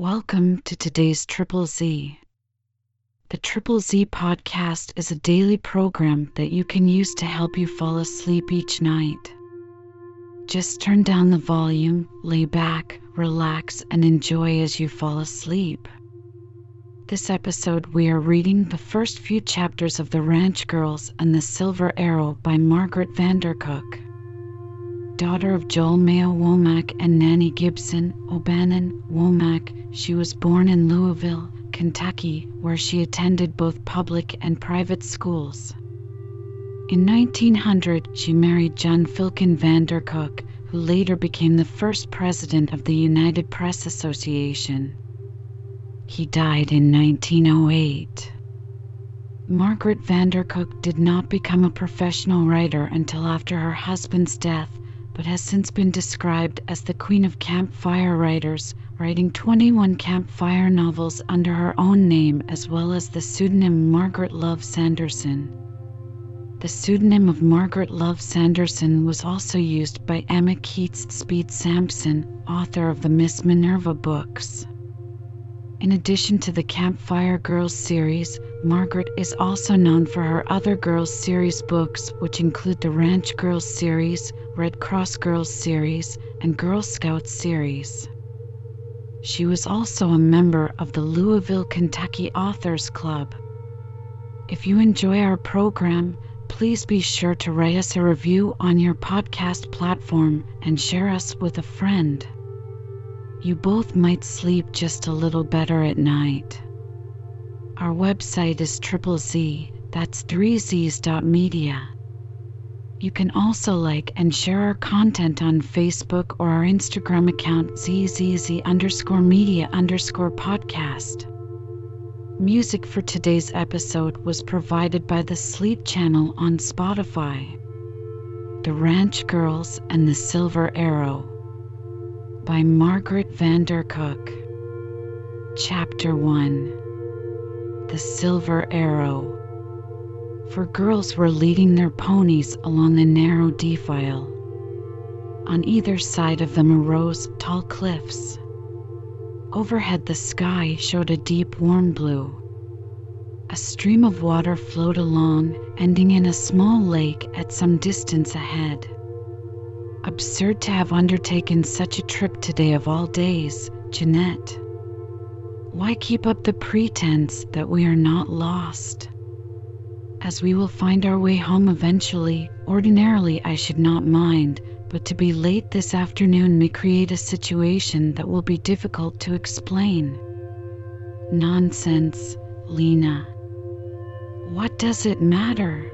Welcome to today's Triple Z. The Triple Z podcast is a daily program that you can use to help you fall asleep each night. Just turn down the volume, lay back, relax, and enjoy as you fall asleep. This episode, we are reading the first few chapters of The Ranch Girls and the Silver Arrow by Margaret Vandercook daughter of Joel Mayo Womack and Nannie Gibson O'Bannon Womack, she was born in Louisville, Kentucky, where she attended both public and private schools. In 1900, she married John Filkin Vandercook, who later became the first president of the United Press Association. He died in 1908. Margaret Vandercook did not become a professional writer until after her husband's death but has since been described as the queen of campfire writers, writing 21 campfire novels under her own name as well as the pseudonym Margaret Love Sanderson. The pseudonym of Margaret Love Sanderson was also used by Emma Keats Speed Sampson, author of the Miss Minerva books. In addition to the Campfire Girls series, Margaret is also known for her other Girls series books, which include the Ranch Girls series, Red Cross Girls series, and Girl Scouts series. She was also a member of the Louisville, Kentucky Authors Club. If you enjoy our program, please be sure to write us a review on your podcast platform and share us with a friend. You both might sleep just a little better at night. Our website is triple Z, that's 3z's.media. You can also like and share our content on Facebook or our Instagram account zzz underscore media underscore podcast. Music for today's episode was provided by the Sleep Channel on Spotify. The Ranch Girls and the Silver Arrow by Margaret Vandercook. Chapter 1 The Silver Arrow four girls were leading their ponies along a narrow defile. On either side of them arose tall cliffs. Overhead, the sky showed a deep, warm blue. A stream of water flowed along, ending in a small lake at some distance ahead. Absurd to have undertaken such a trip today of all days, Jeanette. Why keep up the pretense that we are not lost? As we will find our way home eventually. Ordinarily, I should not mind, but to be late this afternoon may create a situation that will be difficult to explain. Nonsense, Lena. What does it matter?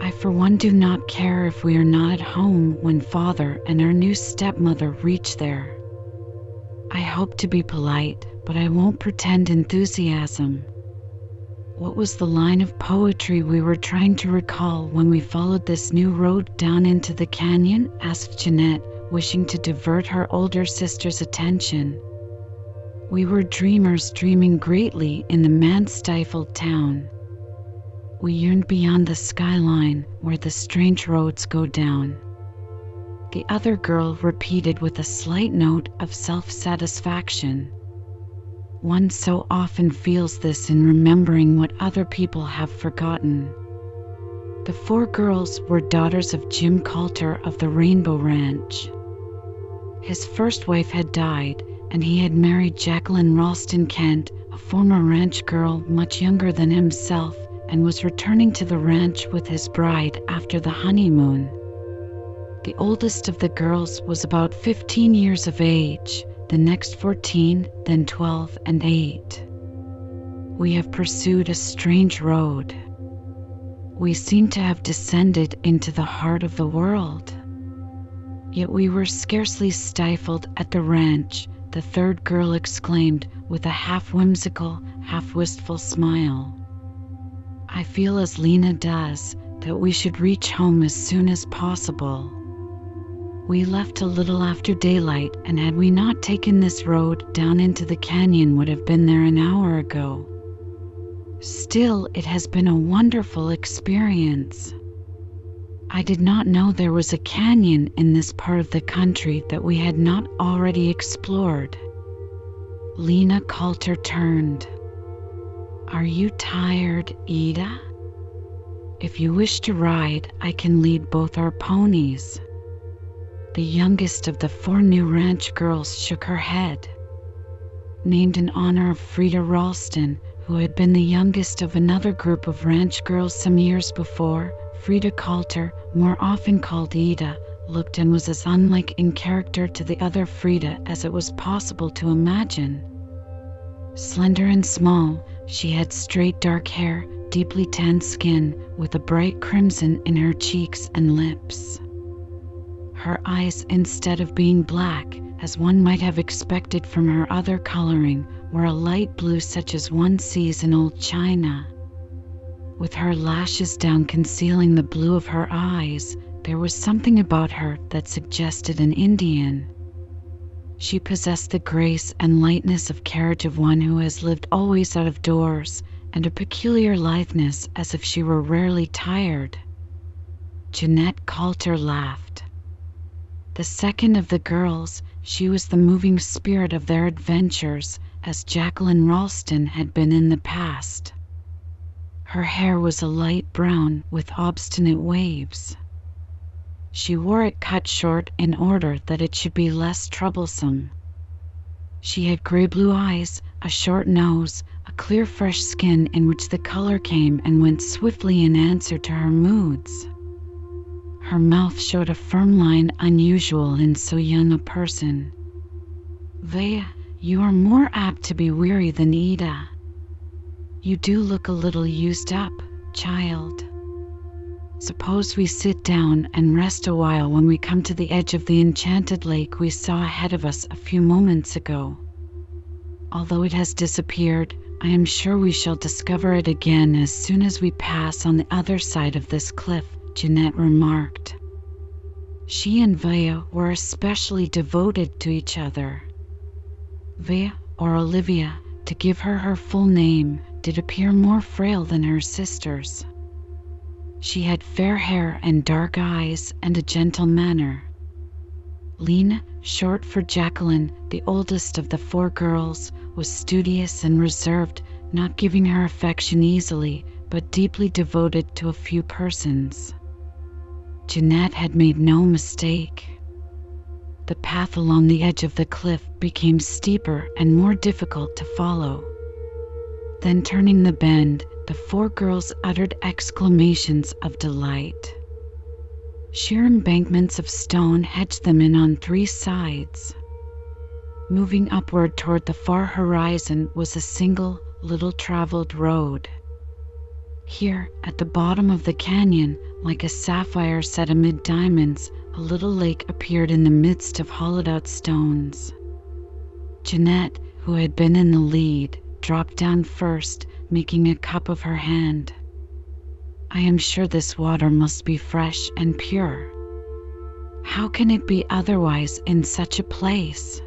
I, for one, do not care if we are not at home when father and our new stepmother reach there. I hope to be polite, but I won't pretend enthusiasm. What was the line of poetry we were trying to recall when we followed this new road down into the canyon? asked Jeanette, wishing to divert her older sister's attention. We were dreamers dreaming greatly in the man stifled town. We yearned beyond the skyline where the strange roads go down. The other girl repeated with a slight note of self satisfaction. One so often feels this in remembering what other people have forgotten. The four girls were daughters of Jim Coulter of the Rainbow Ranch. His first wife had died, and he had married Jacqueline Ralston Kent, a former ranch girl much younger than himself, and was returning to the ranch with his bride after the honeymoon. The oldest of the girls was about 15 years of age, the next 14, then 12, and 8. We have pursued a strange road. We seem to have descended into the heart of the world. Yet we were scarcely stifled at the ranch, the third girl exclaimed with a half whimsical, half wistful smile. I feel as Lena does that we should reach home as soon as possible. We left a little after daylight, and had we not taken this road down into the canyon, would have been there an hour ago. Still, it has been a wonderful experience. I did not know there was a canyon in this part of the country that we had not already explored. Lena Coulter turned. Are you tired, Ida? If you wish to ride, I can lead both our ponies. The youngest of the four new ranch girls shook her head. Named in honor of Frieda Ralston, who had been the youngest of another group of ranch girls some years before, Frieda Coulter, more often called Ida, looked and was as unlike in character to the other Frieda as it was possible to imagine. Slender and small, she had straight dark hair, deeply tanned skin, with a bright crimson in her cheeks and lips. Her eyes, instead of being black, as one might have expected from her other coloring, were a light blue such as one sees in old china. With her lashes down concealing the blue of her eyes, there was something about her that suggested an Indian. She possessed the grace and lightness of carriage of one who has lived always out of doors, and a peculiar litheness as if she were rarely tired. Jeanette Coulter laughed. The second of the girls, she was the moving spirit of their adventures, as Jacqueline Ralston had been in the past. Her hair was a light brown with obstinate waves. She wore it cut short in order that it should be less troublesome. She had gray blue eyes, a short nose, a clear, fresh skin in which the color came and went swiftly in answer to her moods. Her mouth showed a firm line unusual in so young a person. Vea, you are more apt to be weary than Ida. You do look a little used up, child. Suppose we sit down and rest a while when we come to the edge of the enchanted lake we saw ahead of us a few moments ago. Although it has disappeared, I am sure we shall discover it again as soon as we pass on the other side of this cliff. Jeanette remarked. She and Vea were especially devoted to each other. Vea, or Olivia, to give her her full name, did appear more frail than her sisters. She had fair hair and dark eyes and a gentle manner. Lena, short for Jacqueline, the oldest of the four girls, was studious and reserved, not giving her affection easily, but deeply devoted to a few persons. Jeanette had made no mistake. The path along the edge of the cliff became steeper and more difficult to follow. Then, turning the bend, the four girls uttered exclamations of delight. Sheer embankments of stone hedged them in on three sides. Moving upward toward the far horizon was a single, little traveled road. Here, at the bottom of the canyon, like a sapphire set amid diamonds, a little lake appeared in the midst of hollowed out stones. Jeanette, who had been in the lead, dropped down first, making a cup of her hand. I am sure this water must be fresh and pure. How can it be otherwise in such a place?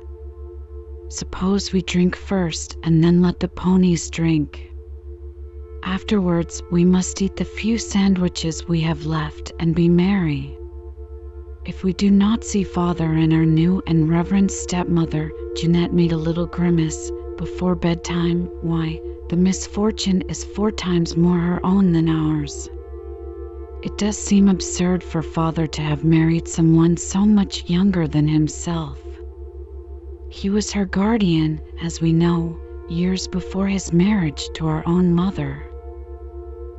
Suppose we drink first and then let the ponies drink. Afterwards, we must eat the few sandwiches we have left and be merry. If we do not see father and our new and reverend stepmother, Jeanette made a little grimace, before bedtime, why, the misfortune is four times more her own than ours. It does seem absurd for father to have married someone so much younger than himself. He was her guardian, as we know, years before his marriage to our own mother.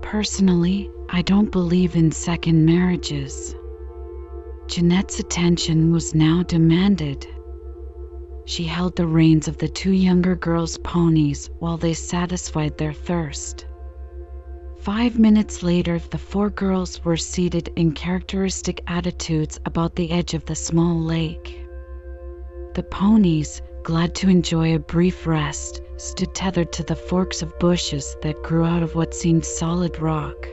Personally, I don't believe in second marriages. Jeanette's attention was now demanded. She held the reins of the two younger girls' ponies while they satisfied their thirst. Five minutes later, the four girls were seated in characteristic attitudes about the edge of the small lake. The ponies, glad to enjoy a brief rest, stood tethered to the forks of bushes that grew out of what seemed solid rock.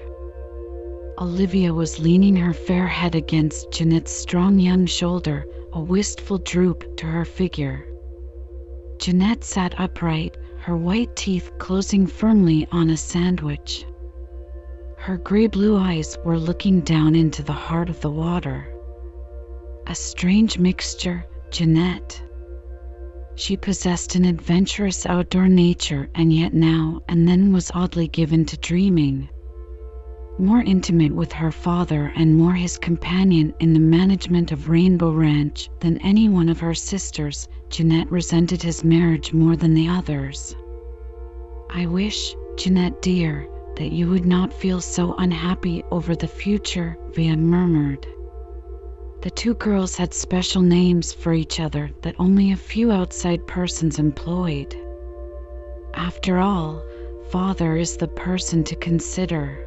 Olivia was leaning her fair head against Jeanette's strong young shoulder, a wistful droop to her figure. Jeanette sat upright, her white teeth closing firmly on a sandwich. Her gray blue eyes were looking down into the heart of the water. A strange mixture, Jeanette. She possessed an adventurous outdoor nature and yet now and then was oddly given to dreaming. More intimate with her father and more his companion in the management of Rainbow Ranch than any one of her sisters, Jeanette resented his marriage more than the others. I wish, Jeanette dear, that you would not feel so unhappy over the future, Via murmured. The two girls had special names for each other that only a few outside persons employed. After all, father is the person to consider.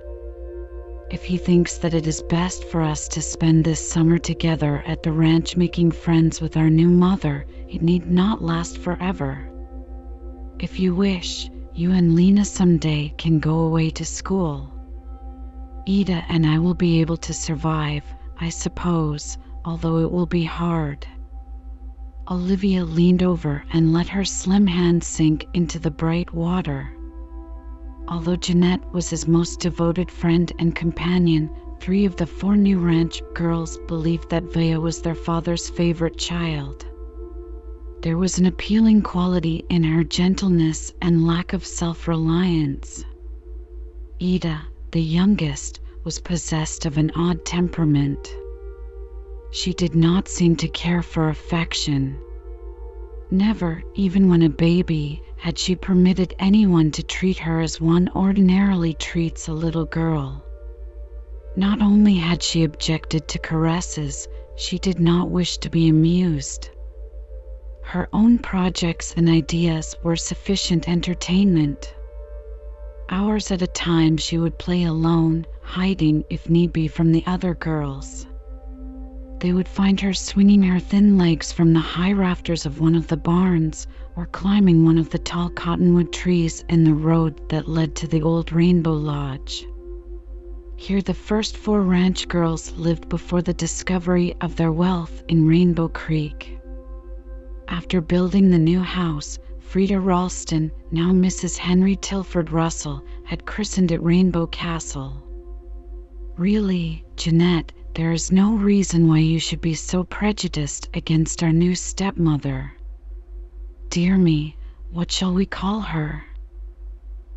If he thinks that it is best for us to spend this summer together at the ranch making friends with our new mother, it need not last forever. If you wish, you and Lena someday can go away to school. Ida and I will be able to survive, I suppose, although it will be hard. Olivia leaned over and let her slim hand sink into the bright water. Although Jeanette was his most devoted friend and companion, three of the four new ranch girls believed that Vea was their father's favorite child. There was an appealing quality in her gentleness and lack of self reliance. Ida, the youngest, was possessed of an odd temperament. She did not seem to care for affection. Never, even when a baby, had she permitted anyone to treat her as one ordinarily treats a little girl. Not only had she objected to caresses, she did not wish to be amused. Her own projects and ideas were sufficient entertainment. Hours at a time she would play alone, hiding, if need be, from the other girls they would find her swinging her thin legs from the high rafters of one of the barns or climbing one of the tall cottonwood trees in the road that led to the old Rainbow Lodge. Here, the first four ranch girls lived before the discovery of their wealth in Rainbow Creek. After building the new house, Frieda Ralston, now Mrs. Henry Tilford Russell, had christened it Rainbow Castle. Really, Jeanette, there is no reason why you should be so prejudiced against our new stepmother. Dear me, what shall we call her?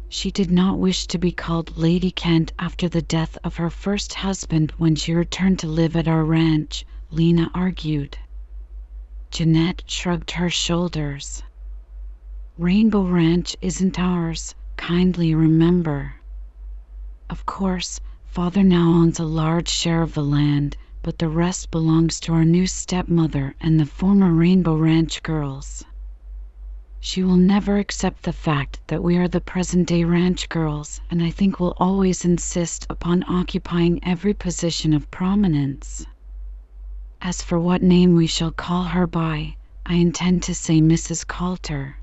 She did not wish to be called Lady Kent after the death of her first husband when she returned to live at our ranch, Lena argued. Jeanette shrugged her shoulders. Rainbow Ranch isn't ours, kindly remember. Of course, Father now owns a large share of the land, but the rest belongs to our new stepmother and the former Rainbow Ranch girls. She will never accept the fact that we are the present day ranch girls, and I think will always insist upon occupying every position of prominence. As for what name we shall call her by, I intend to say Mrs. Coulter.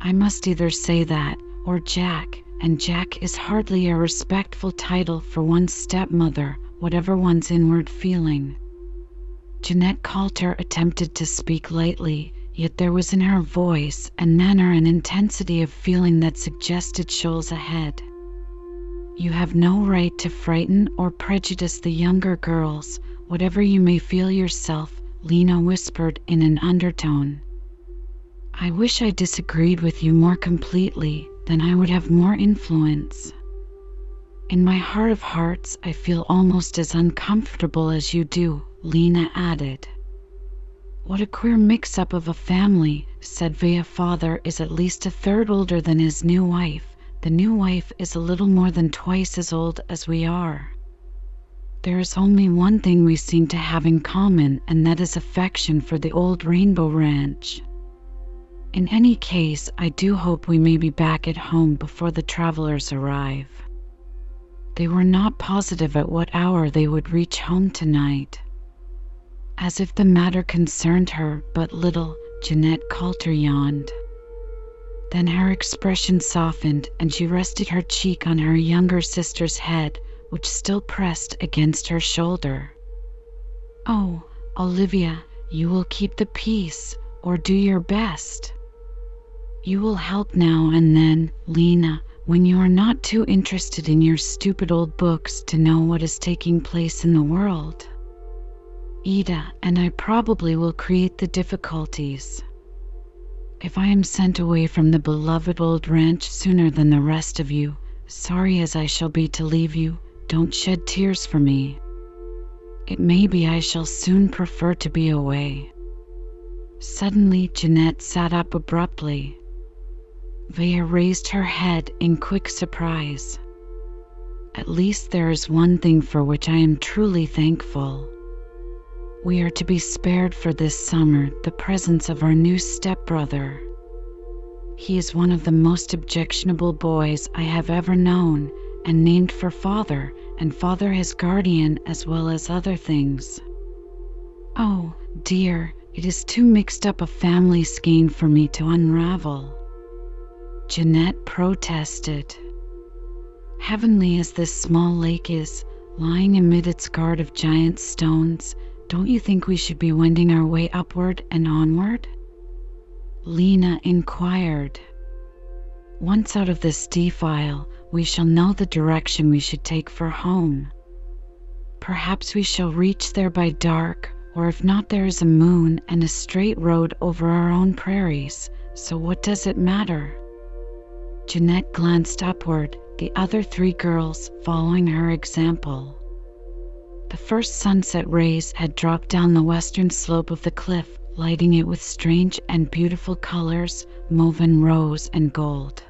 I must either say that or Jack, and Jack is hardly a respectful title for one's stepmother, whatever one's inward feeling. Jeanette Coulter attempted to speak lightly, yet there was in her voice and manner an intensity of feeling that suggested shoals ahead. You have no right to frighten or prejudice the younger girls, whatever you may feel yourself, Lena whispered in an undertone. I wish I disagreed with you more completely, then I would have more influence. In my heart of hearts, I feel almost as uncomfortable as you do, Lena added. What a queer mix up of a family, said Via. Father is at least a third older than his new wife. The new wife is a little more than twice as old as we are. There is only one thing we seem to have in common, and that is affection for the old Rainbow Ranch. In any case, I do hope we may be back at home before the travelers arrive. They were not positive at what hour they would reach home tonight. As if the matter concerned her but little, Jeanette Coulter yawned. Then her expression softened and she rested her cheek on her younger sister's head, which still pressed against her shoulder. Oh, Olivia, you will keep the peace, or do your best. You will help now and then, Lena, when you are not too interested in your stupid old books to know what is taking place in the world. Ida and I probably will create the difficulties. If I am sent away from the beloved old ranch sooner than the rest of you, sorry as I shall be to leave you, don't shed tears for me. It may be I shall soon prefer to be away. Suddenly, Jeanette sat up abruptly. Vaya raised her head in quick surprise. At least there is one thing for which I am truly thankful. We are to be spared for this summer the presence of our new stepbrother. He is one of the most objectionable boys I have ever known, and named for father, and father his guardian as well as other things. Oh, dear, it is too mixed up a family skein for me to unravel. Jeanette protested. Heavenly as this small lake is, lying amid its guard of giant stones, don't you think we should be wending our way upward and onward? Lena inquired. Once out of this defile, we shall know the direction we should take for home. Perhaps we shall reach there by dark, or if not, there is a moon and a straight road over our own prairies, so what does it matter? Jeanette glanced upward, the other three girls following her example. The first sunset rays had dropped down the western slope of the cliff, lighting it with strange and beautiful colors mauve and rose and gold.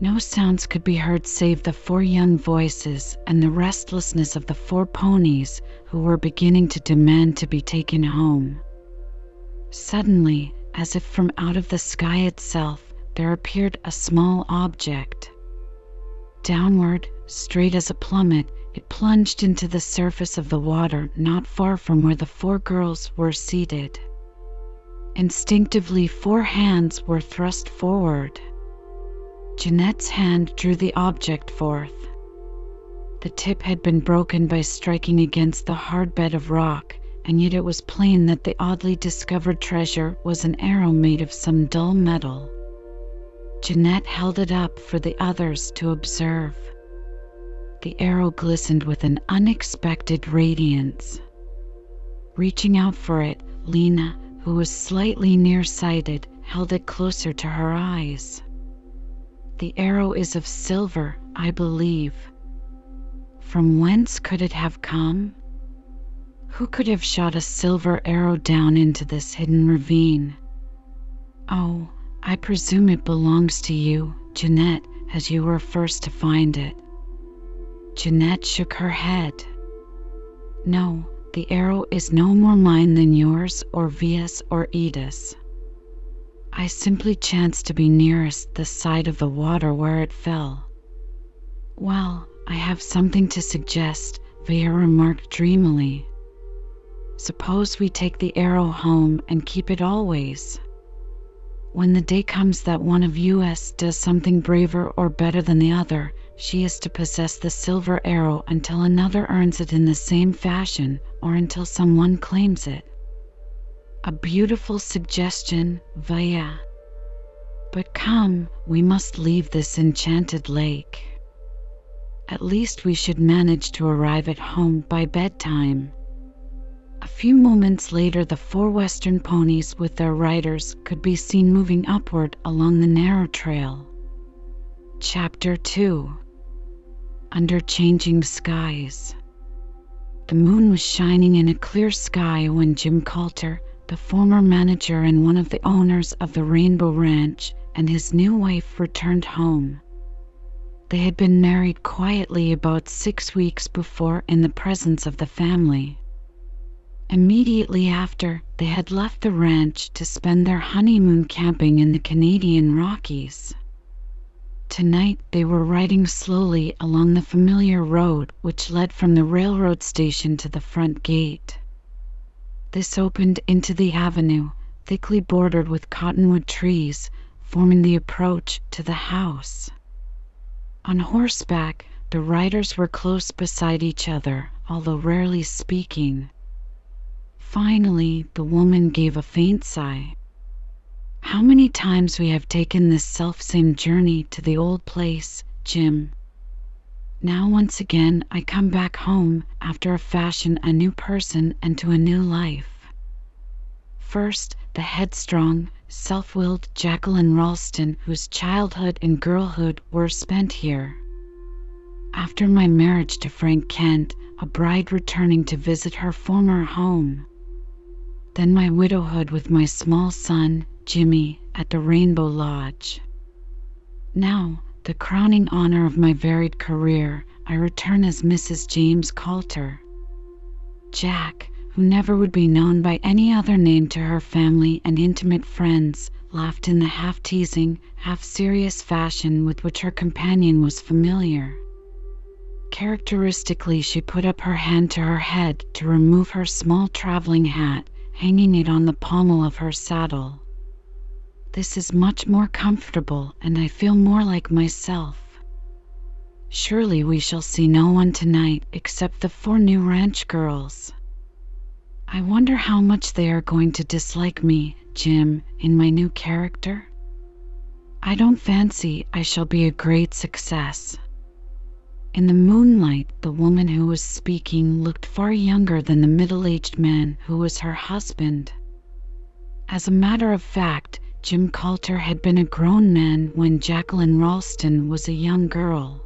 No sounds could be heard save the four young voices and the restlessness of the four ponies who were beginning to demand to be taken home. Suddenly, as if from out of the sky itself, there appeared a small object. Downward, straight as a plummet, it plunged into the surface of the water not far from where the four girls were seated. Instinctively, four hands were thrust forward. Jeanette's hand drew the object forth. The tip had been broken by striking against the hard bed of rock, and yet it was plain that the oddly discovered treasure was an arrow made of some dull metal. Jeanette held it up for the others to observe. The arrow glistened with an unexpected radiance. Reaching out for it, Lena, who was slightly nearsighted, held it closer to her eyes. The arrow is of silver, I believe. From whence could it have come? Who could have shot a silver arrow down into this hidden ravine? Oh, I presume it belongs to you, Jeanette, as you were first to find it. Jeanette shook her head. No, the arrow is no more mine than yours or Via's or Ida's. I simply chanced to be nearest the side of the water where it fell. Well, I have something to suggest, Via remarked dreamily. Suppose we take the arrow home and keep it always. When the day comes that one of us does something braver or better than the other, she is to possess the silver arrow until another earns it in the same fashion or until someone claims it. A beautiful suggestion, Vaya. But come, we must leave this enchanted lake. At least we should manage to arrive at home by bedtime. A few moments later, the four western ponies with their riders could be seen moving upward along the narrow trail. Chapter 2 under changing skies. The moon was shining in a clear sky when Jim Coulter, the former manager and one of the owners of the Rainbow Ranch, and his new wife returned home. They had been married quietly about six weeks before in the presence of the family. Immediately after, they had left the ranch to spend their honeymoon camping in the Canadian Rockies. Tonight they were riding slowly along the familiar road which led from the railroad station to the front gate. This opened into the avenue, thickly bordered with cottonwood trees, forming the approach to the house. On horseback, the riders were close beside each other, although rarely speaking. Finally, the woman gave a faint sigh. How many times we have taken this self-same journey to the old place, Jim. Now once again I come back home after a fashion a new person and to a new life. First, the headstrong, self willed Jacqueline Ralston, whose childhood and girlhood were spent here. After my marriage to Frank Kent, a bride returning to visit her former home. Then my widowhood with my small son, Jimmy, at the Rainbow Lodge. Now, the crowning honor of my varied career, I return as Mrs. James Coulter. Jack, who never would be known by any other name to her family and intimate friends, laughed in the half teasing, half serious fashion with which her companion was familiar. Characteristically, she put up her hand to her head to remove her small traveling hat, hanging it on the pommel of her saddle. This is much more comfortable, and I feel more like myself. Surely we shall see no one tonight except the four new ranch girls. I wonder how much they are going to dislike me, Jim, in my new character? I don't fancy I shall be a great success. In the moonlight, the woman who was speaking looked far younger than the middle aged man who was her husband. As a matter of fact, Jim Coulter had been a grown man when Jacqueline Ralston was a young girl.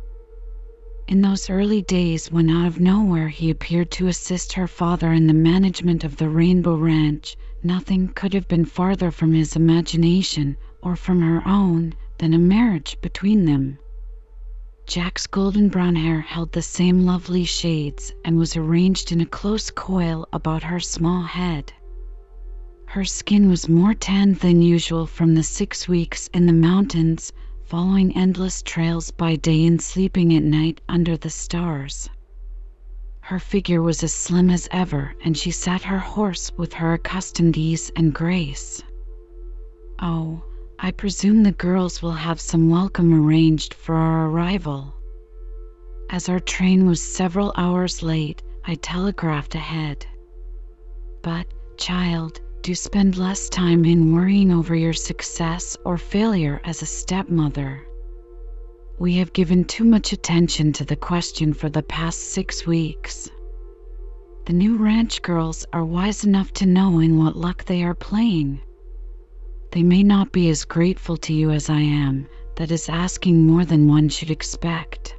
In those early days when out of nowhere he appeared to assist her father in the management of the Rainbow Ranch, nothing could have been farther from his imagination, or from her own, than a marriage between them. Jack's golden brown hair held the same lovely shades and was arranged in a close coil about her small head. Her skin was more tanned than usual from the six weeks in the mountains following endless trails by day and sleeping at night under the stars. Her figure was as slim as ever, and she sat her horse with her accustomed ease and grace. Oh, I presume the girls will have some welcome arranged for our arrival. As our train was several hours late, I telegraphed ahead. But, child, do spend less time in worrying over your success or failure as a stepmother. We have given too much attention to the question for the past six weeks. The new ranch girls are wise enough to know in what luck they are playing. They may not be as grateful to you as I am, that is asking more than one should expect.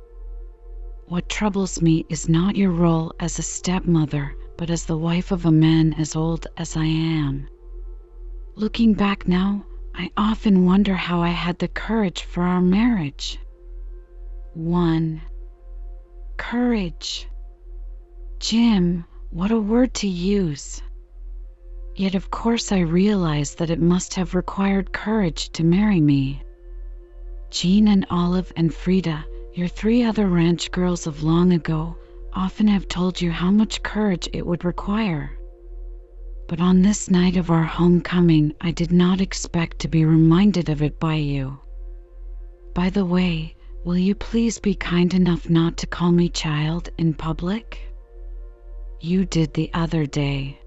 What troubles me is not your role as a stepmother, but as the wife of a man as old as I am. Looking back now, I often wonder how I had the courage for our marriage. 1. Courage. Jim, what a word to use. Yet, of course, I realize that it must have required courage to marry me. Jean and Olive and Frieda, your three other ranch girls of long ago, often have told you how much courage it would require. But on this night of our homecoming, I did not expect to be reminded of it by you. By the way, will you please be kind enough not to call me child in public? You did the other day.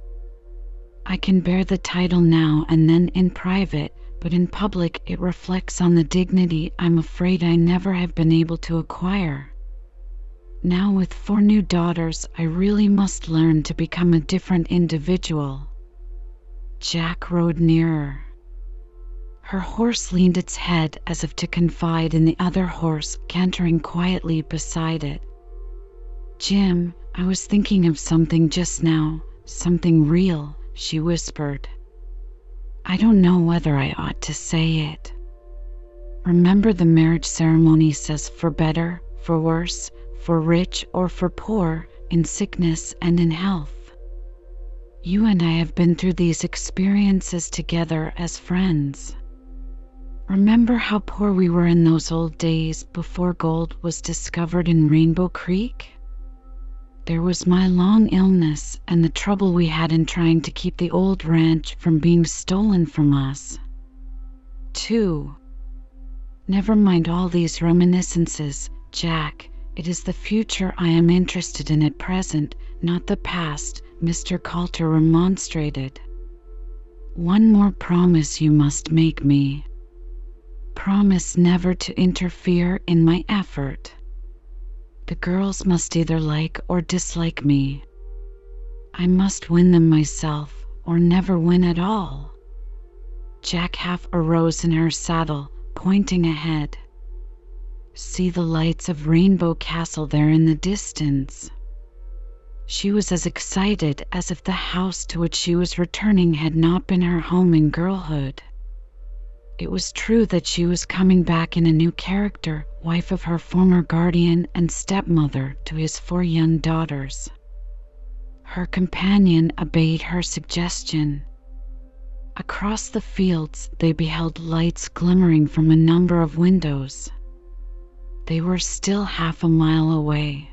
I can bear the title now and then in private, but in public it reflects on the dignity I'm afraid I never have been able to acquire. Now, with four new daughters, I really must learn to become a different individual. Jack rode nearer. Her horse leaned its head as if to confide in the other horse cantering quietly beside it. Jim, I was thinking of something just now, something real, she whispered. I don't know whether I ought to say it. Remember, the marriage ceremony says for better, for worse, for rich or for poor, in sickness and in health. You and I have been through these experiences together as friends. Remember how poor we were in those old days before gold was discovered in Rainbow Creek? There was my long illness and the trouble we had in trying to keep the old ranch from being stolen from us. 2. Never mind all these reminiscences, Jack. It is the future I am interested in at present, not the past, Mr. Coulter remonstrated. One more promise you must make me. Promise never to interfere in my effort. The girls must either like or dislike me. I must win them myself, or never win at all. Jack half arose in her saddle, pointing ahead. See the lights of Rainbow Castle there in the distance. She was as excited as if the house to which she was returning had not been her home in girlhood. It was true that she was coming back in a new character, wife of her former guardian and stepmother to his four young daughters. Her companion obeyed her suggestion. Across the fields they beheld lights glimmering from a number of windows. They were still half a mile away.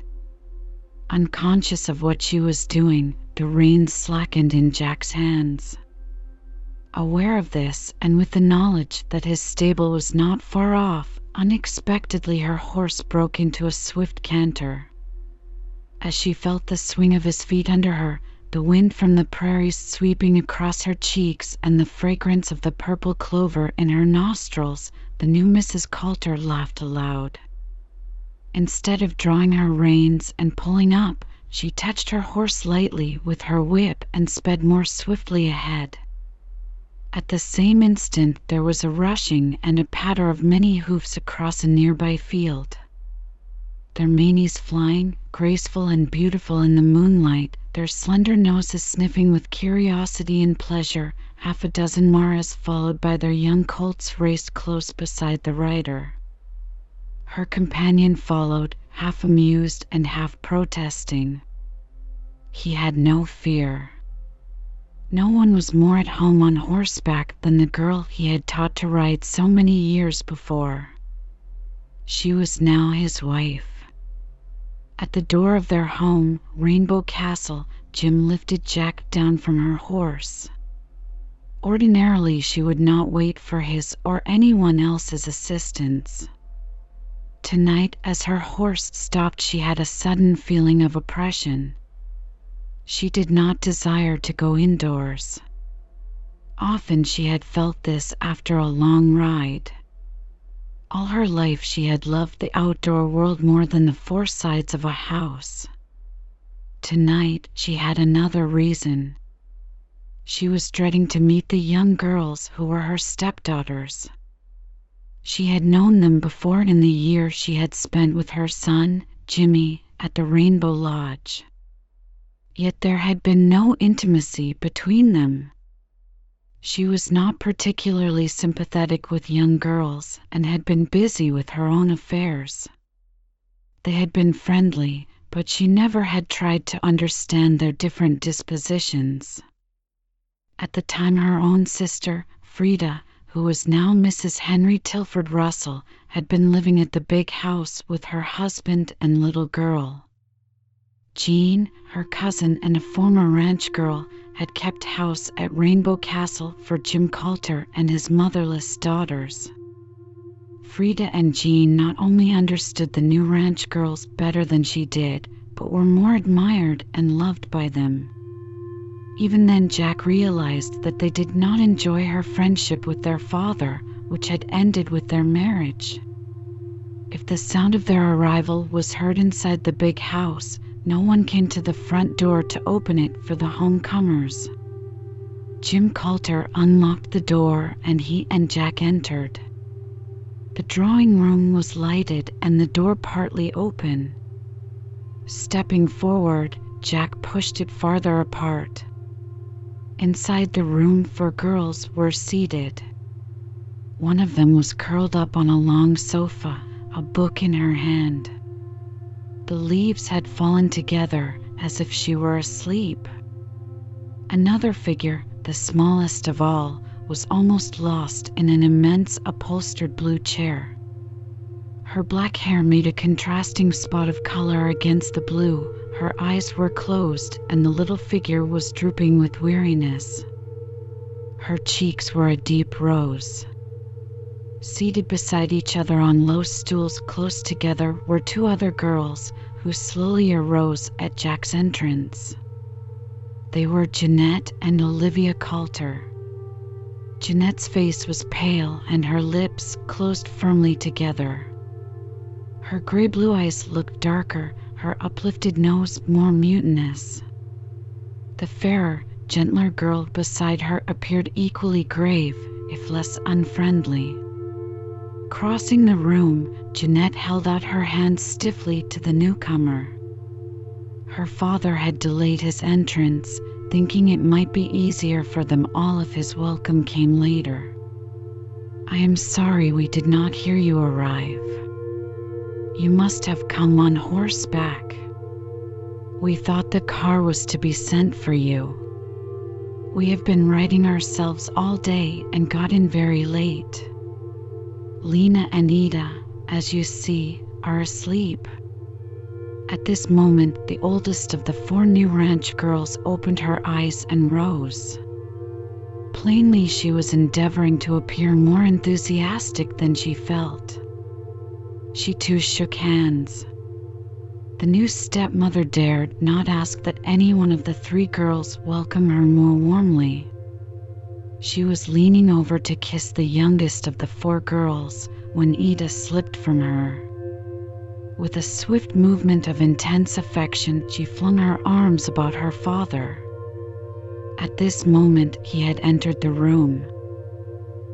Unconscious of what she was doing, the reins slackened in Jack's hands. Aware of this, and with the knowledge that his stable was not far off, unexpectedly her horse broke into a swift canter. As she felt the swing of his feet under her, the wind from the prairies sweeping across her cheeks, and the fragrance of the purple clover in her nostrils, the new Mrs. Coulter laughed aloud. Instead of drawing her reins and pulling up, she touched her horse lightly with her whip and sped more swiftly ahead. At the same instant there was a rushing and a patter of many hoofs across a nearby field. Their manes flying, graceful and beautiful in the moonlight, their slender noses sniffing with curiosity and pleasure, half a dozen maras followed by their young colts raced close beside the rider. Her companion followed, half amused and half protesting. He had no fear. No one was more at home on horseback than the girl he had taught to ride so many years before. She was now his wife. At the door of their home, Rainbow Castle, Jim lifted Jack down from her horse. Ordinarily, she would not wait for his or anyone else's assistance. Tonight, as her horse stopped, she had a sudden feeling of oppression. She did not desire to go indoors. Often she had felt this after a long ride. All her life she had loved the outdoor world more than the four sides of a house. Tonight she had another reason. She was dreading to meet the young girls who were her stepdaughters. She had known them before in the year she had spent with her son, Jimmy, at the Rainbow Lodge. Yet there had been no intimacy between them. She was not particularly sympathetic with young girls and had been busy with her own affairs. They had been friendly, but she never had tried to understand their different dispositions. At the time her own sister, Frieda, who was now Mrs. Henry Tilford Russell, had been living at the big house with her husband and little girl. Jean, her cousin and a former ranch girl, had kept house at Rainbow Castle for Jim Coulter and his motherless daughters. Frieda and Jean not only understood the new ranch girls better than she did, but were more admired and loved by them. Even then, Jack realized that they did not enjoy her friendship with their father, which had ended with their marriage. If the sound of their arrival was heard inside the big house, no one came to the front door to open it for the homecomers. Jim Coulter unlocked the door and he and Jack entered. The drawing room was lighted and the door partly open. Stepping forward, Jack pushed it farther apart. Inside the room four girls were seated. One of them was curled up on a long sofa, a book in her hand. The leaves had fallen together as if she were asleep. Another figure, the smallest of all, was almost lost in an immense upholstered blue chair. Her black hair made a contrasting spot of color against the blue, her eyes were closed, and the little figure was drooping with weariness. Her cheeks were a deep rose. Seated beside each other on low stools close together were two other girls, who slowly arose at Jack's entrance. They were Jeanette and Olivia Coulter. Jeanette's face was pale and her lips closed firmly together. Her gray blue eyes looked darker, her uplifted nose more mutinous. The fairer, gentler girl beside her appeared equally grave, if less unfriendly. Crossing the room, Jeanette held out her hand stiffly to the newcomer. Her father had delayed his entrance, thinking it might be easier for them all if his welcome came later. I am sorry we did not hear you arrive. You must have come on horseback. We thought the car was to be sent for you. We have been riding ourselves all day and got in very late. Lena and Ida, as you see, are asleep. At this moment, the oldest of the four new ranch girls opened her eyes and rose. Plainly, she was endeavoring to appear more enthusiastic than she felt. She too shook hands. The new stepmother dared not ask that any one of the three girls welcome her more warmly. She was leaning over to kiss the youngest of the four girls when Ida slipped from her. With a swift movement of intense affection, she flung her arms about her father. At this moment, he had entered the room.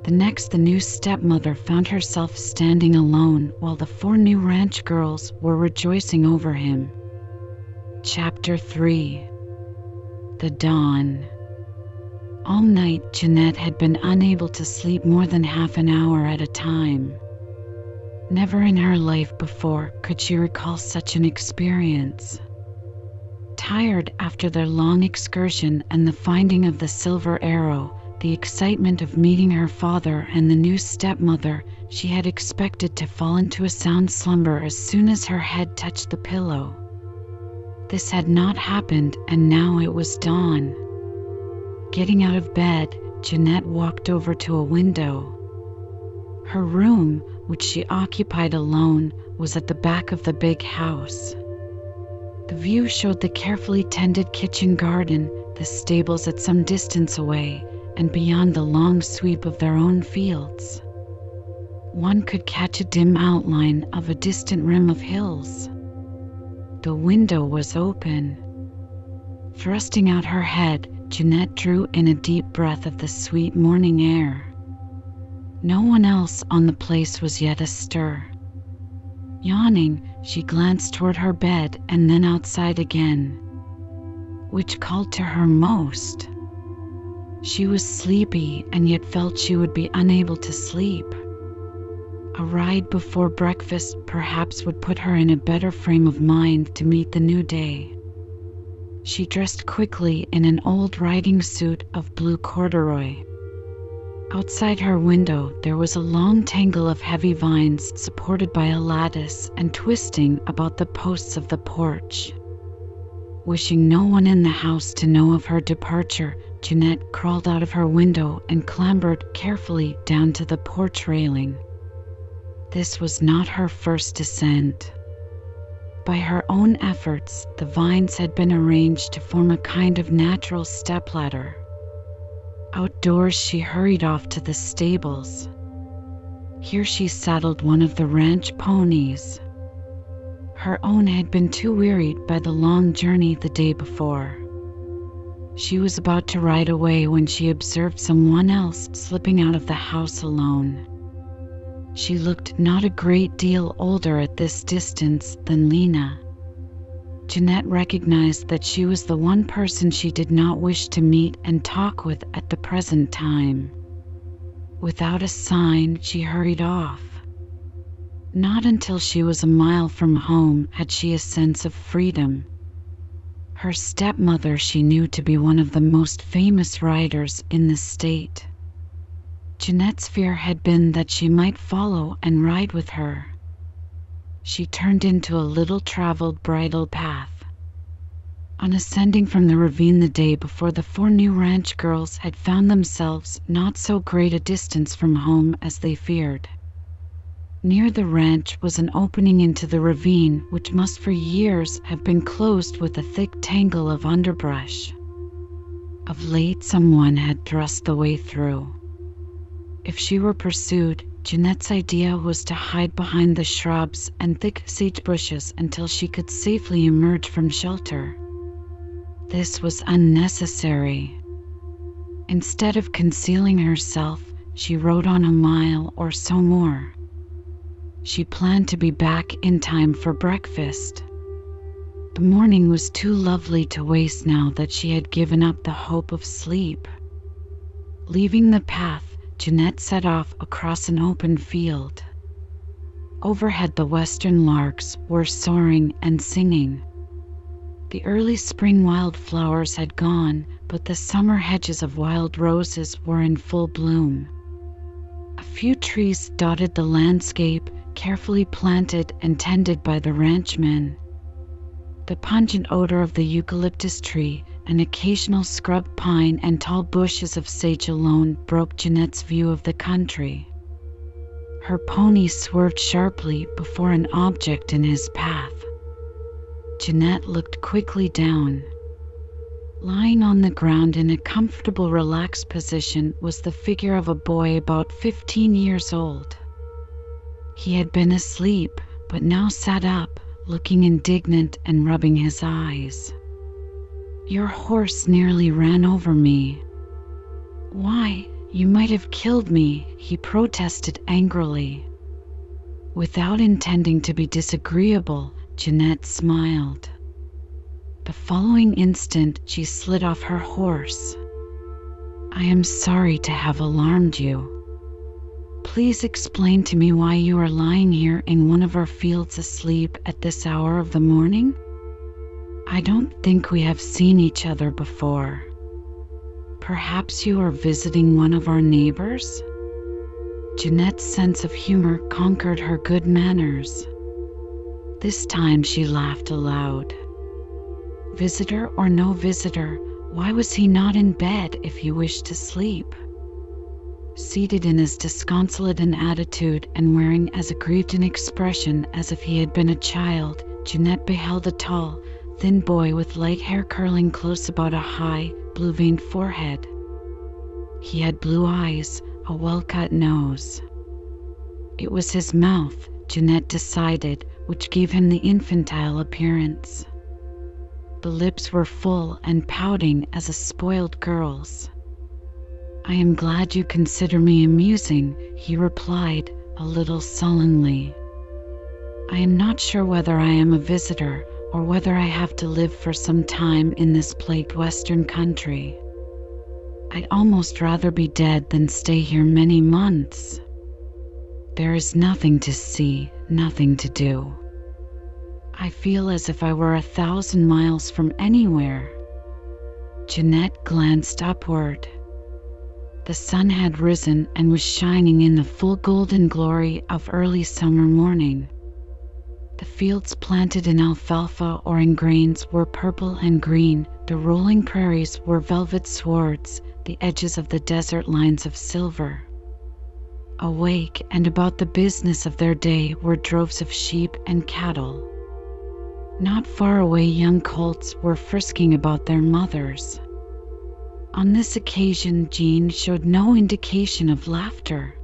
The next, the new stepmother found herself standing alone while the four new ranch girls were rejoicing over him. Chapter 3 The Dawn All night, Jeanette had been unable to sleep more than half an hour at a time. Never in her life before could she recall such an experience. Tired after their long excursion and the finding of the silver arrow, the excitement of meeting her father and the new stepmother, she had expected to fall into a sound slumber as soon as her head touched the pillow. This had not happened, and now it was dawn. Getting out of bed, Jeanette walked over to a window. Her room, which she occupied alone, was at the back of the big house. The view showed the carefully tended kitchen garden, the stables at some distance away, and beyond the long sweep of their own fields. One could catch a dim outline of a distant rim of hills. The window was open. Thrusting out her head, Jeanette drew in a deep breath of the sweet morning air. No one else on the place was yet astir. Yawning, she glanced toward her bed and then outside again. Which called to her most? She was sleepy and yet felt she would be unable to sleep. A ride before breakfast perhaps would put her in a better frame of mind to meet the new day. She dressed quickly in an old riding suit of blue corduroy. Outside her window, there was a long tangle of heavy vines supported by a lattice and twisting about the posts of the porch. Wishing no one in the house to know of her departure, Jeanette crawled out of her window and clambered carefully down to the porch railing. This was not her first descent. By her own efforts, the vines had been arranged to form a kind of natural stepladder. Outdoors, she hurried off to the stables. Here, she saddled one of the ranch ponies. Her own had been too wearied by the long journey the day before. She was about to ride away when she observed someone else slipping out of the house alone. She looked not a great deal older at this distance than Lena. Jeanette recognized that she was the one person she did not wish to meet and talk with at the present time. Without a sign, she hurried off. Not until she was a mile from home had she a sense of freedom. Her stepmother she knew to be one of the most famous riders in the state. Jeanette's fear had been that she might follow and ride with her. She turned into a little traveled bridle path. On ascending from the ravine the day before, the four new ranch girls had found themselves not so great a distance from home as they feared. Near the ranch was an opening into the ravine which must for years have been closed with a thick tangle of underbrush. Of late, someone had thrust the way through. If she were pursued, Jeanette's idea was to hide behind the shrubs and thick sage bushes until she could safely emerge from shelter. This was unnecessary. Instead of concealing herself, she rode on a mile or so more. She planned to be back in time for breakfast. The morning was too lovely to waste now that she had given up the hope of sleep. Leaving the path, Jeanette set off across an open field. Overhead, the western larks were soaring and singing. The early spring wildflowers had gone, but the summer hedges of wild roses were in full bloom. A few trees dotted the landscape, carefully planted and tended by the ranchmen. The pungent odor of the eucalyptus tree, an occasional scrub pine, and tall bushes of sage alone broke Jeanette's view of the country. Her pony swerved sharply before an object in his path. Jeanette looked quickly down. Lying on the ground in a comfortable, relaxed position was the figure of a boy about 15 years old. He had been asleep, but now sat up, looking indignant and rubbing his eyes. Your horse nearly ran over me. Why, you might have killed me, he protested angrily. Without intending to be disagreeable, Jeanette smiled. The following instant, she slid off her horse. I am sorry to have alarmed you. Please explain to me why you are lying here in one of our fields asleep at this hour of the morning? I don't think we have seen each other before. Perhaps you are visiting one of our neighbors? Jeanette's sense of humor conquered her good manners. This time she laughed aloud. Visitor or no visitor, why was he not in bed if he wished to sleep? seated in as disconsolate an attitude and wearing as aggrieved an expression as if he had been a child, Jeanette beheld a tall, thin boy with light hair curling close about a high, blue veined forehead. He had blue eyes, a well cut nose. It was his mouth, Jeanette decided, which gave him the infantile appearance. The lips were full and pouting as a spoiled girl's. I am glad you consider me amusing, he replied, a little sullenly. I am not sure whether I am a visitor or whether I have to live for some time in this plagued Western country. I'd almost rather be dead than stay here many months. There is nothing to see, nothing to do. I feel as if I were a thousand miles from anywhere. Jeanette glanced upward. The sun had risen and was shining in the full golden glory of early summer morning. The fields planted in alfalfa or in grains were purple and green, the rolling prairies were velvet swards, the edges of the desert lines of silver. Awake and about the business of their day were droves of sheep and cattle. Not far away, young colts were frisking about their mothers. On this occasion, Jean showed no indication of laughter.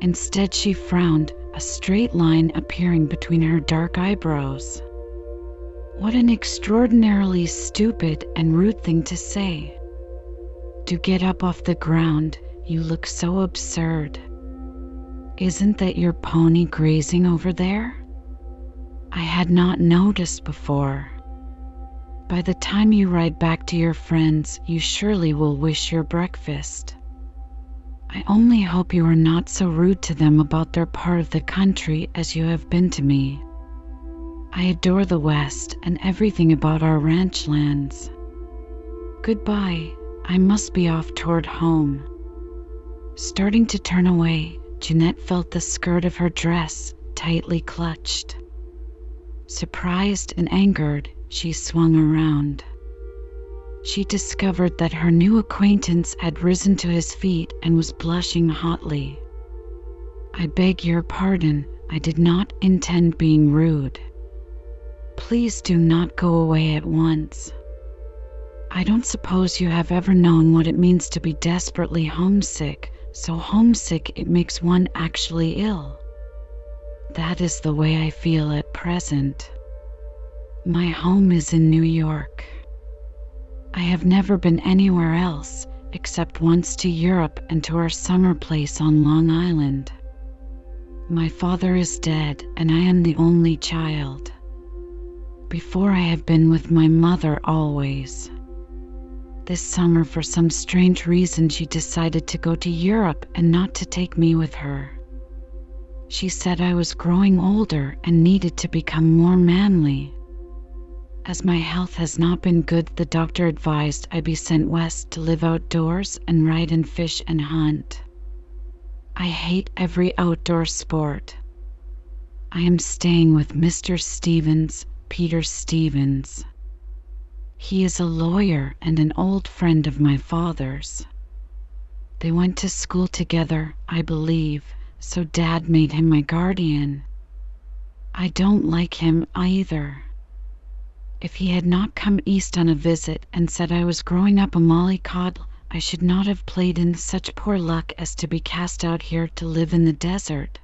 Instead, she frowned, a straight line appearing between her dark eyebrows. What an extraordinarily stupid and rude thing to say. To get up off the ground, you look so absurd. Isn't that your pony grazing over there? I had not noticed before. By the time you ride back to your friends, you surely will wish your breakfast. I only hope you are not so rude to them about their part of the country as you have been to me. I adore the West and everything about our ranch lands. Goodbye, I must be off toward home. Starting to turn away, Jeanette felt the skirt of her dress tightly clutched. Surprised and angered, she swung around. She discovered that her new acquaintance had risen to his feet and was blushing hotly. I beg your pardon, I did not intend being rude. Please do not go away at once. I don't suppose you have ever known what it means to be desperately homesick, so homesick it makes one actually ill. That is the way I feel at present. My home is in New York. I have never been anywhere else, except once to Europe and to our summer place on Long Island. My father is dead, and I am the only child. Before I have been with my mother always. This summer, for some strange reason, she decided to go to Europe and not to take me with her. She said I was growing older and needed to become more manly. As my health has not been good, the doctor advised I be sent west to live outdoors and ride and fish and hunt. I hate every outdoor sport. I am staying with Mr. Stevens, Peter Stevens. He is a lawyer and an old friend of my father's. They went to school together, I believe, so Dad made him my guardian. I don't like him either. If he had not come East on a visit and said I was growing up a mollycoddle, I should not have played in such poor luck as to be cast out here to live in the desert.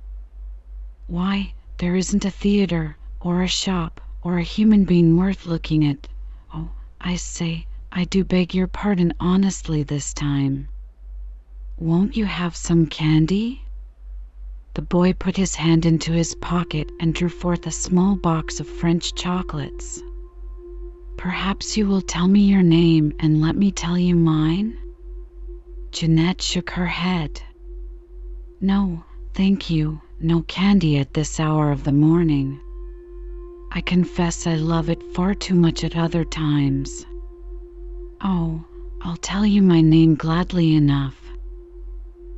Why, there isn't a theatre, or a shop, or a human being worth looking at. Oh, I say, I do beg your pardon honestly this time. Won't you have some candy? The boy put his hand into his pocket and drew forth a small box of French chocolates. Perhaps you will tell me your name and let me tell you mine? Jeanette shook her head. No, thank you, no candy at this hour of the morning. I confess I love it far too much at other times. Oh, I'll tell you my name gladly enough.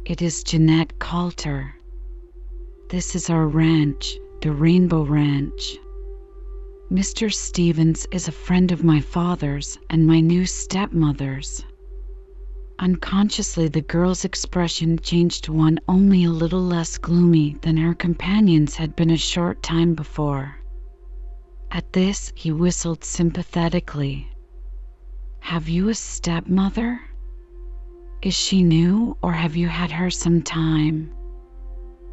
It is Jeanette Coulter. This is our ranch, the Rainbow Ranch. Mr. Stevens is a friend of my father's and my new stepmother's. Unconsciously, the girl's expression changed to one only a little less gloomy than her companion's had been a short time before. At this, he whistled sympathetically. Have you a stepmother? Is she new, or have you had her some time?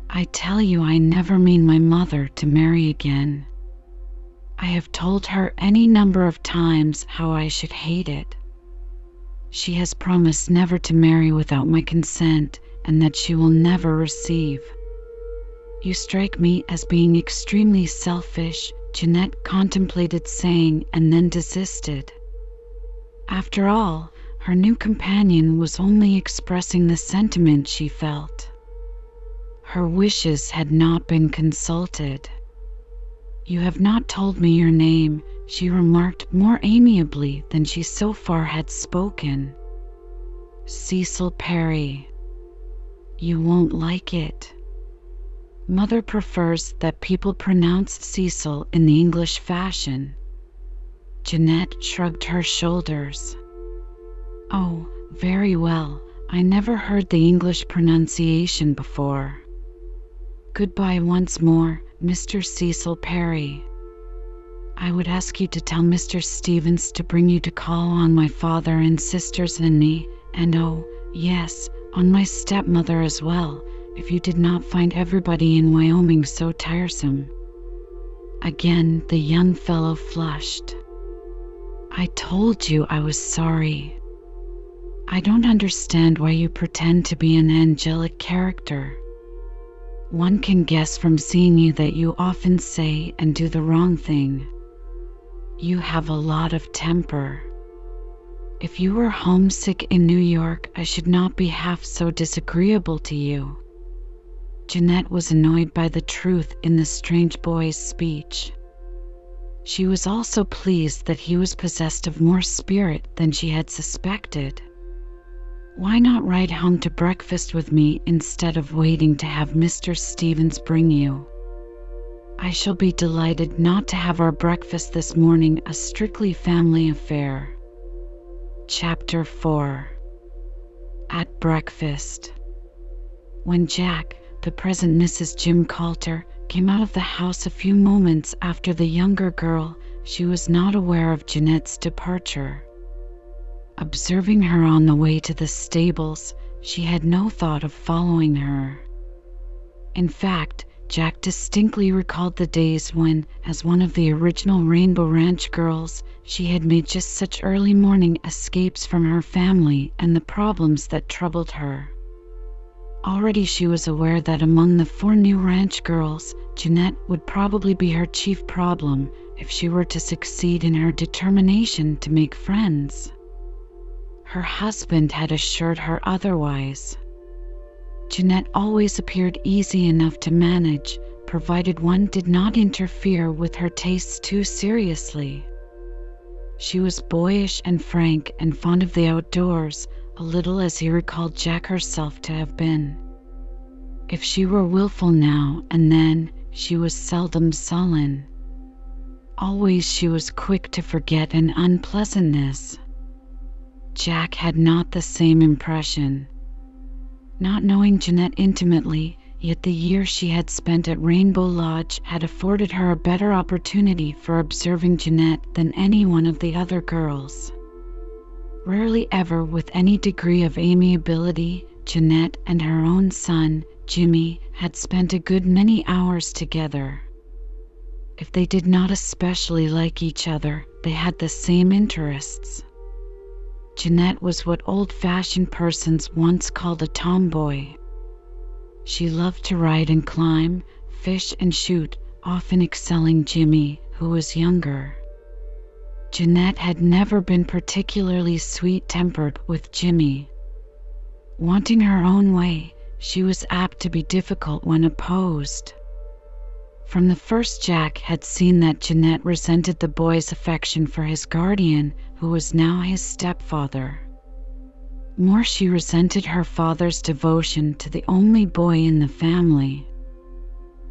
I tell you, I never mean my mother to marry again. I have told her any number of times how I should hate it. She has promised never to marry without my consent, and that she will never receive. You strike me as being extremely selfish, Jeanette contemplated saying, and then desisted. After all, her new companion was only expressing the sentiment she felt. Her wishes had not been consulted. You have not told me your name, she remarked more amiably than she so far had spoken. Cecil Perry. You won't like it. Mother prefers that people pronounce Cecil in the English fashion. Jeanette shrugged her shoulders. Oh, very well. I never heard the English pronunciation before. Goodbye once more, Mr. Cecil Perry. I would ask you to tell Mr. Stevens to bring you to call on my father and sisters and me, and oh, yes, on my stepmother as well, if you did not find everybody in Wyoming so tiresome. Again, the young fellow flushed. I told you I was sorry. I don't understand why you pretend to be an angelic character. One can guess from seeing you that you often say and do the wrong thing. You have a lot of temper. If you were homesick in New York, I should not be half so disagreeable to you. Jeanette was annoyed by the truth in the strange boy's speech. She was also pleased that he was possessed of more spirit than she had suspected. Why not ride home to breakfast with me instead of waiting to have Mr. Stevens bring you? I shall be delighted not to have our breakfast this morning a strictly family affair. Chapter 4 At Breakfast When Jack, the present Mrs. Jim Coulter, came out of the house a few moments after the younger girl, she was not aware of Jeanette's departure. Observing her on the way to the stables, she had no thought of following her. In fact, Jack distinctly recalled the days when, as one of the original Rainbow Ranch girls, she had made just such early morning escapes from her family and the problems that troubled her. Already she was aware that among the four new ranch girls, Jeanette would probably be her chief problem if she were to succeed in her determination to make friends. Her husband had assured her otherwise. Jeanette always appeared easy enough to manage, provided one did not interfere with her tastes too seriously. She was boyish and frank and fond of the outdoors, a little as he recalled Jack herself to have been. If she were wilful now and then, she was seldom sullen. Always she was quick to forget an unpleasantness. Jack had not the same impression. Not knowing Jeanette intimately, yet the year she had spent at Rainbow Lodge had afforded her a better opportunity for observing Jeanette than any one of the other girls. Rarely ever with any degree of amiability, Jeanette and her own son, Jimmy, had spent a good many hours together. If they did not especially like each other, they had the same interests. Jeanette was what old fashioned persons once called a tomboy. She loved to ride and climb, fish and shoot, often excelling Jimmy, who was younger. Jeanette had never been particularly sweet tempered with Jimmy. Wanting her own way, she was apt to be difficult when opposed. From the first, Jack had seen that Jeanette resented the boy's affection for his guardian, who was now his stepfather. More, she resented her father's devotion to the only boy in the family.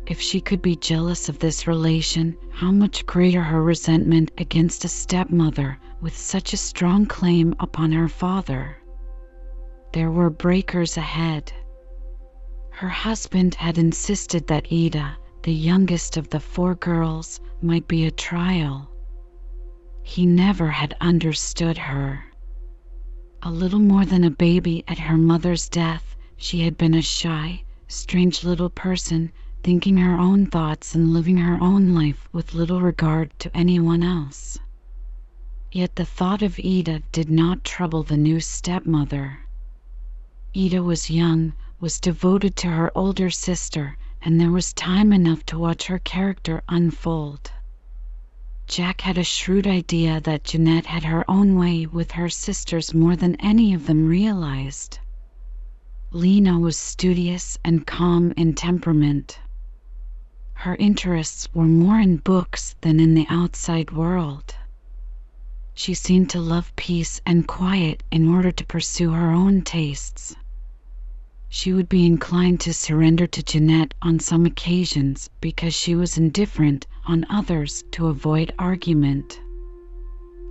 If she could be jealous of this relation, how much greater her resentment against a stepmother with such a strong claim upon her father. There were breakers ahead. Her husband had insisted that Ida, the youngest of the four girls, might be a trial. He never had understood her. A little more than a baby at her mother's death, she had been a shy, strange little person, thinking her own thoughts and living her own life with little regard to anyone else. Yet the thought of Ida did not trouble the new stepmother. Ida was young, was devoted to her older sister, and there was time enough to watch her character unfold. Jack had a shrewd idea that Jeanette had her own way with her sisters more than any of them realized. Lena was studious and calm in temperament. Her interests were more in books than in the outside world. She seemed to love peace and quiet in order to pursue her own tastes she would be inclined to surrender to Jeanette on some occasions because she was indifferent on others to avoid argument.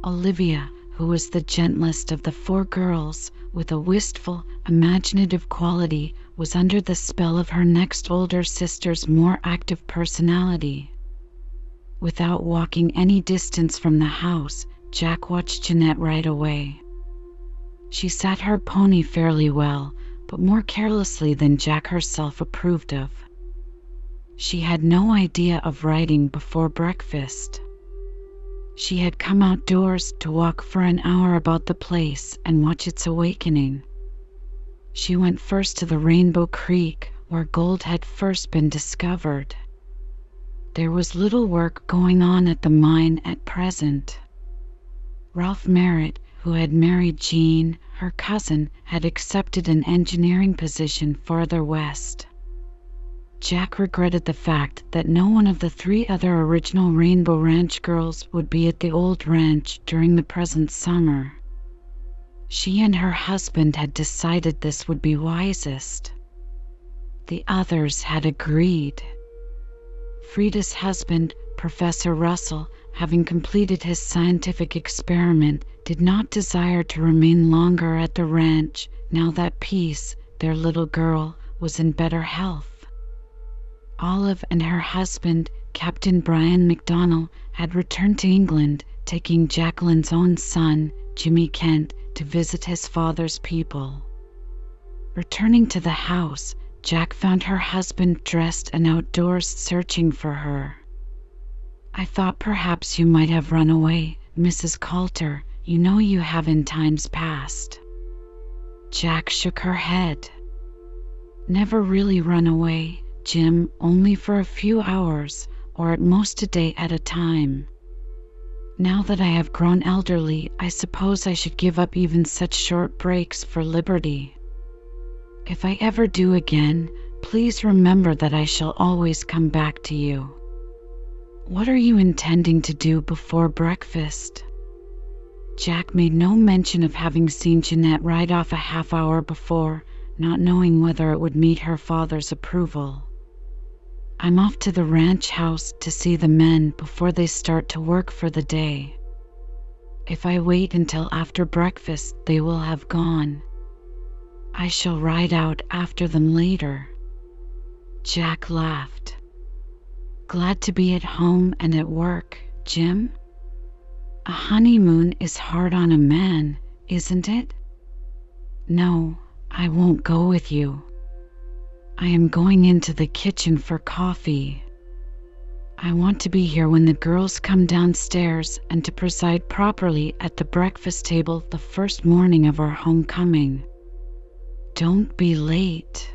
Olivia, who was the gentlest of the four girls, with a wistful, imaginative quality, was under the spell of her next older sister's more active personality. Without walking any distance from the house, Jack watched Jeanette right away. She sat her pony fairly well, but more carelessly than Jack herself approved of. She had no idea of writing before breakfast. She had come outdoors to walk for an hour about the place and watch its awakening. She went first to the Rainbow Creek, where gold had first been discovered. There was little work going on at the mine at present. Ralph Merritt, who had married Jean, her cousin, had accepted an engineering position farther west. Jack regretted the fact that no one of the three other original Rainbow Ranch girls would be at the old ranch during the present summer. She and her husband had decided this would be wisest. The others had agreed. Frieda's husband, Professor Russell, having completed his scientific experiment, did not desire to remain longer at the ranch now that Peace, their little girl, was in better health. Olive and her husband, Captain Brian McDonnell, had returned to England, taking Jacqueline's own son, Jimmy Kent, to visit his father's people. Returning to the house, Jack found her husband dressed and outdoors searching for her. I thought perhaps you might have run away, Mrs. Coulter. You know you have in times past. Jack shook her head. Never really run away, Jim, only for a few hours, or at most a day at a time. Now that I have grown elderly, I suppose I should give up even such short breaks for liberty. If I ever do again, please remember that I shall always come back to you. What are you intending to do before breakfast? Jack made no mention of having seen Jeanette ride off a half hour before, not knowing whether it would meet her father's approval. I'm off to the ranch house to see the men before they start to work for the day. If I wait until after breakfast, they will have gone. I shall ride out after them later. Jack laughed. Glad to be at home and at work, Jim? A honeymoon is hard on a man, isn't it? No, I won't go with you. I am going into the kitchen for coffee. I want to be here when the girls come downstairs and to preside properly at the breakfast table the first morning of our homecoming. Don't be late.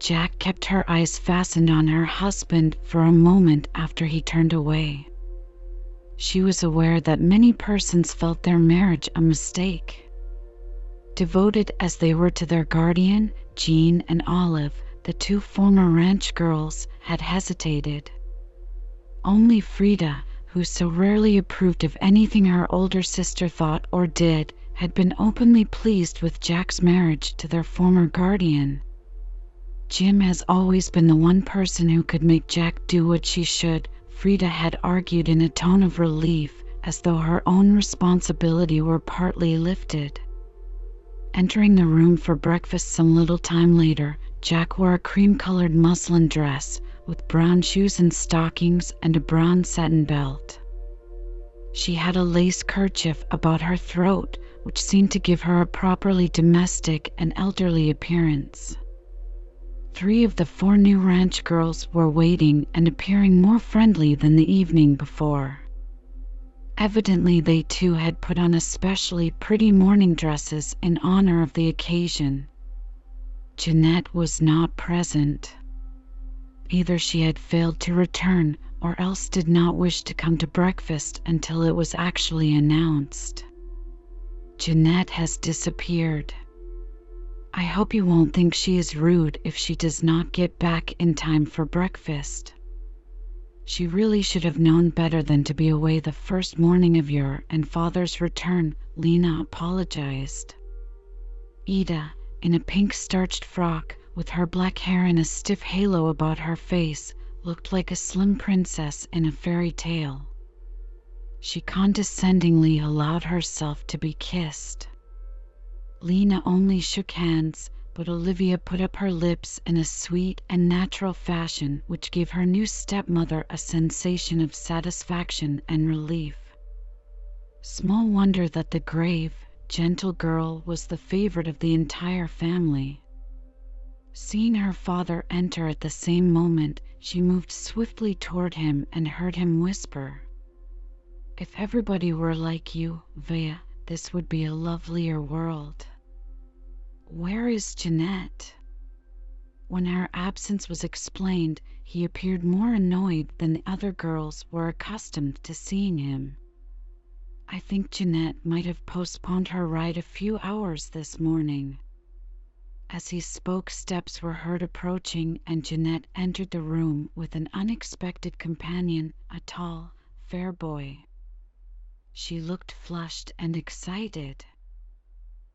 Jack kept her eyes fastened on her husband for a moment after he turned away. She was aware that many persons felt their marriage a mistake. Devoted as they were to their guardian, Jean and Olive, the two former ranch girls, had hesitated. Only Frieda, who so rarely approved of anything her older sister thought or did, had been openly pleased with Jack's marriage to their former guardian. Jim has always been the one person who could make Jack do what she should, Frieda had argued in a tone of relief, as though her own responsibility were partly lifted. Entering the room for breakfast some little time later, Jack wore a cream colored muslin dress with brown shoes and stockings and a brown satin belt. She had a lace kerchief about her throat which seemed to give her a properly domestic and elderly appearance. Three of the four new ranch girls were waiting and appearing more friendly than the evening before. Evidently, they too had put on especially pretty morning dresses in honor of the occasion. Jeanette was not present. Either she had failed to return or else did not wish to come to breakfast until it was actually announced. Jeanette has disappeared. I hope you won't think she is rude if she does not get back in time for breakfast. She really should have known better than to be away the first morning of your and father's return, Lena apologized. Ida, in a pink starched frock, with her black hair in a stiff halo about her face, looked like a slim princess in a fairy tale. She condescendingly allowed herself to be kissed. Lena only shook hands, but Olivia put up her lips in a sweet and natural fashion which gave her new stepmother a sensation of satisfaction and relief. Small wonder that the grave, gentle girl was the favorite of the entire family. Seeing her father enter at the same moment, she moved swiftly toward him and heard him whisper. If everybody were like you, Vea, this would be a lovelier world. Where is Jeanette? When her absence was explained, he appeared more annoyed than the other girls were accustomed to seeing him. I think Jeanette might have postponed her ride a few hours this morning. As he spoke, steps were heard approaching, and Jeanette entered the room with an unexpected companion, a tall, fair boy. She looked flushed and excited.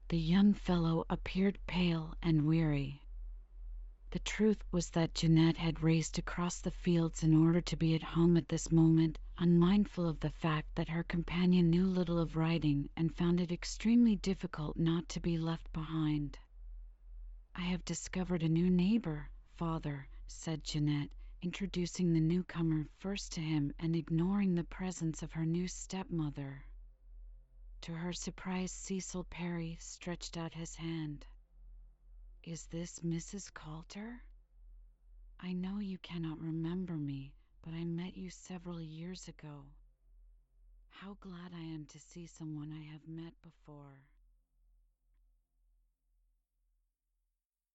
The young fellow appeared pale and weary. The truth was that Jeanette had raced across the fields in order to be at home at this moment, unmindful of the fact that her companion knew little of riding and found it extremely difficult not to be left behind. I have discovered a new neighbor, father, said Jeanette, introducing the newcomer first to him and ignoring the presence of her new stepmother. To her surprise, Cecil Perry stretched out his hand. Is this Mrs. Coulter? I know you cannot remember me, but I met you several years ago. How glad I am to see someone I have met before.